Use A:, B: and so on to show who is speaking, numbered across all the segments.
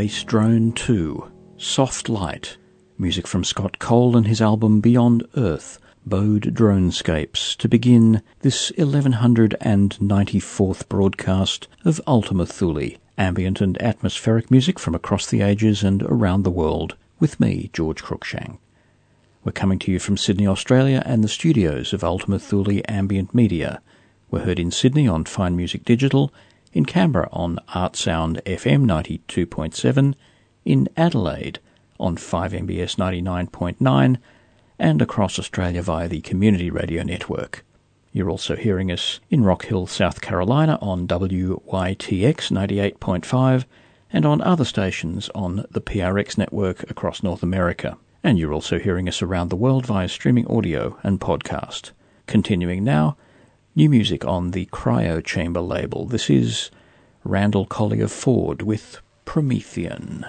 A: Bass Drone 2, Soft Light, music from Scott Cole and his album Beyond Earth, Bode Dronescapes, to begin this 1194th broadcast of Ultima Thule, ambient and atmospheric music from across the ages and around the world, with me, George Cruikshank. We're coming to you from Sydney, Australia, and the studios of Ultima Thule Ambient Media. We're heard in Sydney on Fine Music Digital, in Canberra on Artsound FM 92.7, in Adelaide on 5MBS 99.9, and across Australia via the Community Radio Network. You're also hearing us in Rock Hill, South Carolina on WYTX 98.5 and on other stations on the PRX network across North America. And you're also hearing us around the world via streaming audio and podcast. Continuing now, new music on the Cryo Chamber label. This is Randall Collier Ford with Promethean.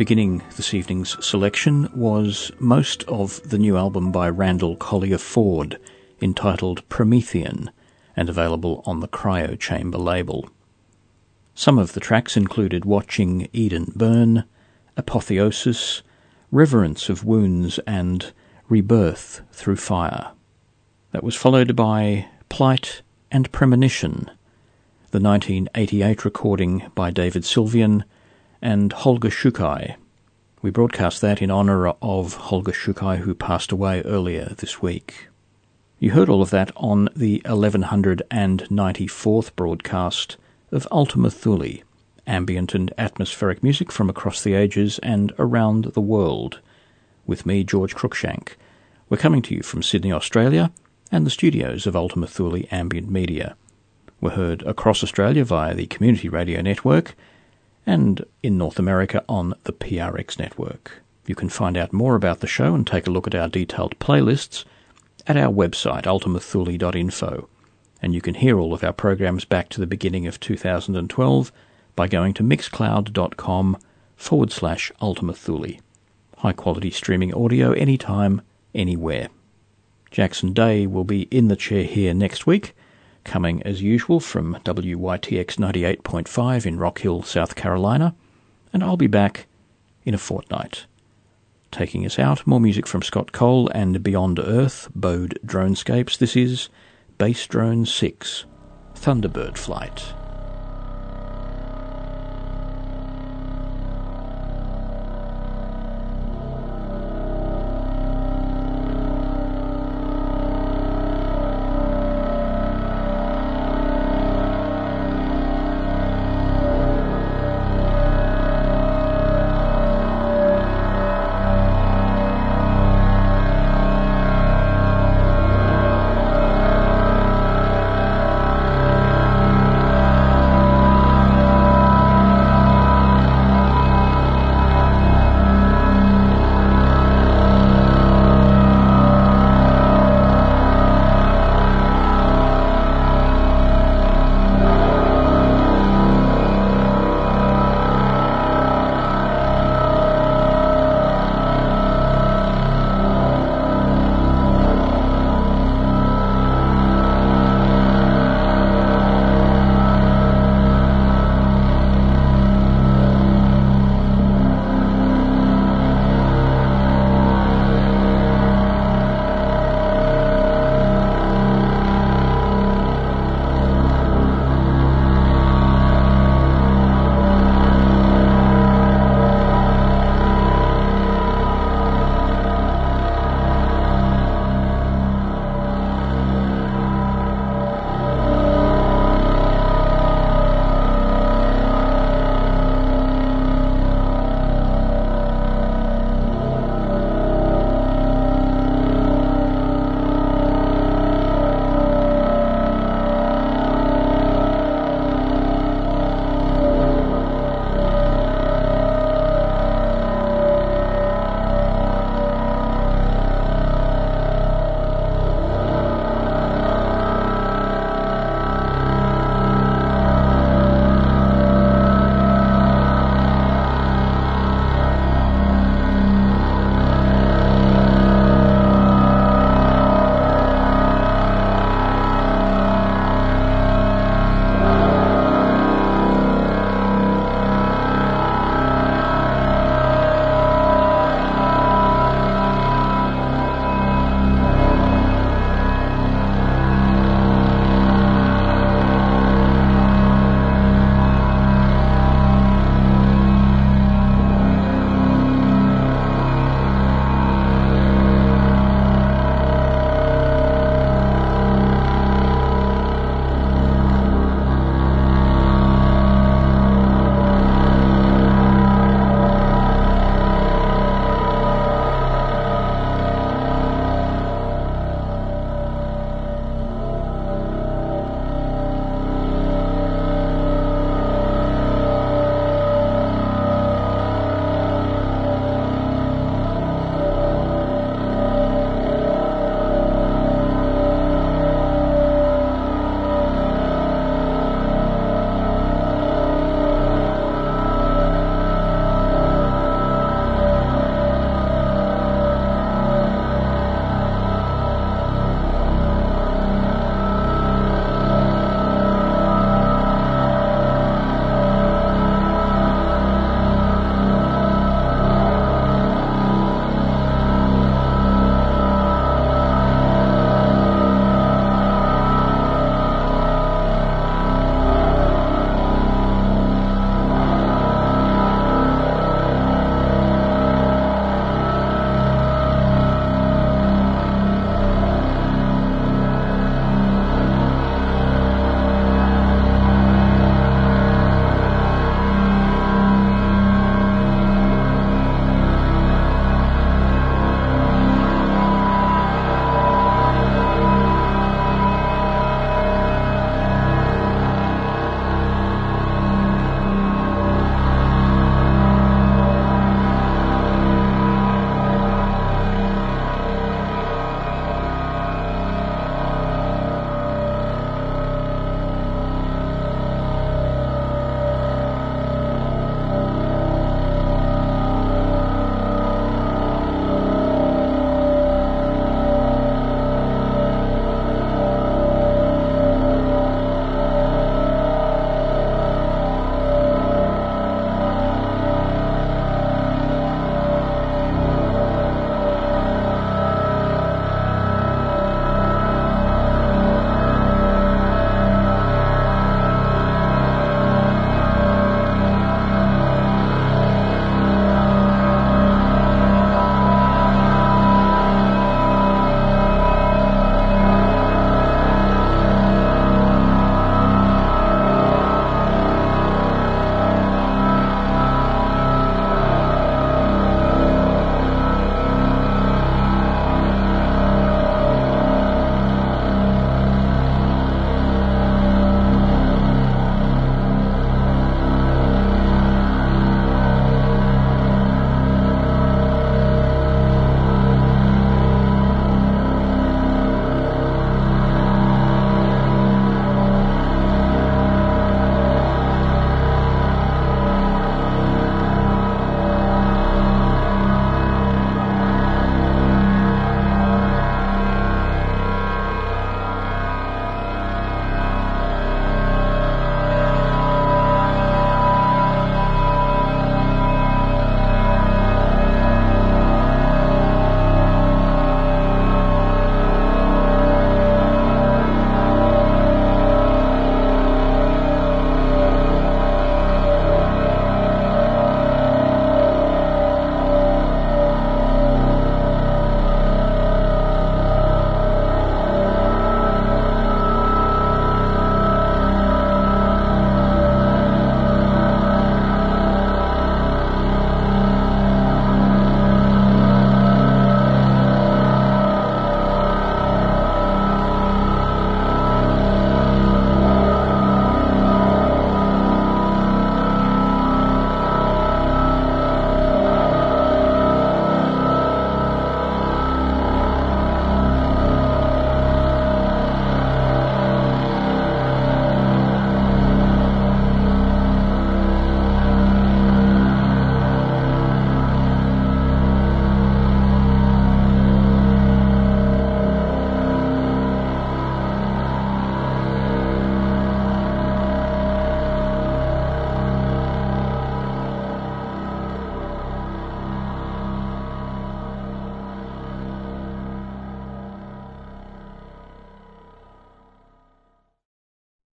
A: Beginning this evening's selection was most of the new album by Randall Collier Ford, entitled Promethean, and available on the Cryo Chamber label. Some of the tracks included Watching Eden Burn, Apotheosis, Reverence of Wounds, and Rebirth Through Fire. That was followed by Plight and Premonition, the 1988 recording by David Sylvian and Holger Czukay. We broadcast that in honour of Holger Czukay, who passed away earlier this week. You heard all of that on the 1194th broadcast of Ultima Thule, ambient and atmospheric music from across the ages and around the world, with me, George Cruikshank. We're coming to you from Sydney, Australia, and the studios of Ultima Thule Ambient Media. We're heard across Australia via the Community Radio Network and in North America on the PRX network. You can find out more about the show and take a look at our detailed playlists at our website, ultimathule.info. And you can hear all of our programs back to the beginning of 2012 by going to mixcloud.com forward slash Ultima Thule. High quality streaming audio anytime, anywhere. Jackson Day will be in the chair here next week, coming as usual from WYTX 98.5 in Rock Hill, South Carolina, and I'll be back in a fortnight. Taking us out, more music from Scott Cole and Beyond Earth, Bode Dronescapes. This is Bass Drone 6, Thunderbird Flight.